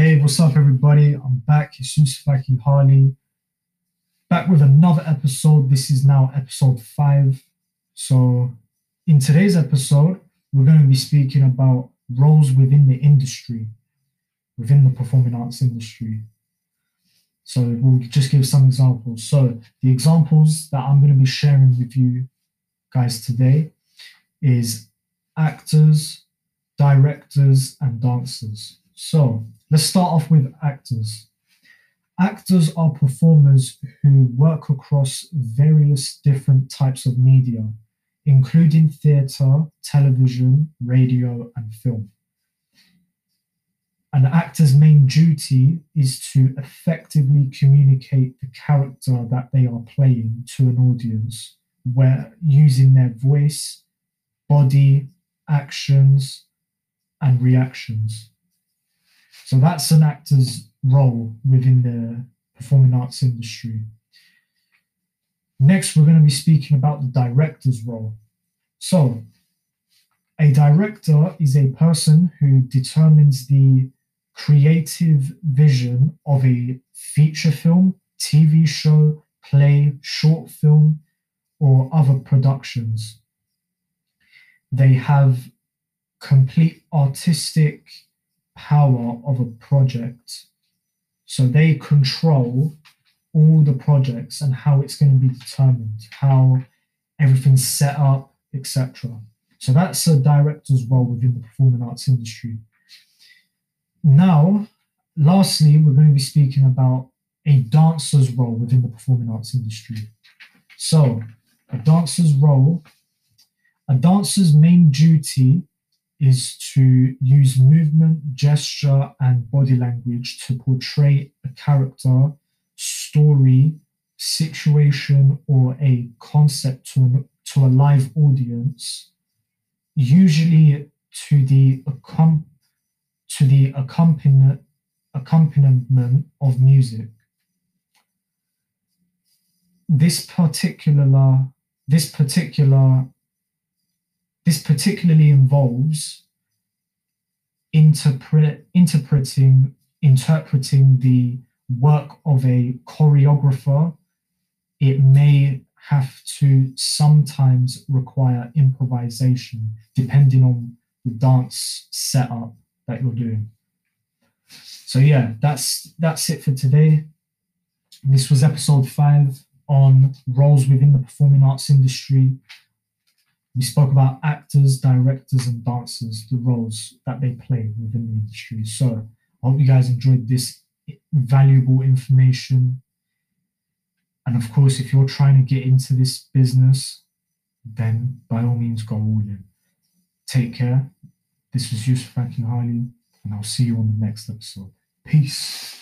Hey, what's up, everybody? I'm back, Jesus Faki Harley, back with another episode. This is now episode five. So, in today's episode, we're going to be speaking about roles within the industry, within the performing arts industry. So, we'll just give some examples. So, the examples that I'm going to be sharing with you guys today is actors, directors, and dancers. So, let's start off with actors. Actors are performers who work across various different types of media, including theatre, television, radio, and film. An actor's main duty is to effectively communicate the character that they are playing to an audience, where using their voice, body, actions, and reactions. So that's an actor's role within the performing arts industry. Next, we're going to be speaking about the director's role. So, a director is a person who determines the creative vision of a feature film, TV show, play, short film, or other productions. They have complete artistic power of a project. So they control all the projects and how it's going to be determined, how everything's set up, etc. So that's a director's role within the performing arts industry. Now, lastly, we're going to be speaking about a dancer's role within the performing arts industry. So, a dancer's role, a dancer's main duty is to use movement, gesture, and body language to portray a character, story, situation, or a concept to, an, to a live audience, usually to the, accom- to the accompaniment, accompaniment of music. This particular this particular this particularly involves interpret, interpreting, interpreting the work of a choreographer. It may have to sometimes require improvisation depending on the dance setup that you're doing. So yeah, that's that's it for today. This was episode five on roles within the performing arts industry. We spoke about actors, directors, and dancers, the roles that they play within the industry. So I hope you guys enjoyed this valuable information. And of course, if you're trying to get into this business, then by all means go all in. Take care. This was Yusuf Frankie Harley, and I'll see you on the next episode. Peace.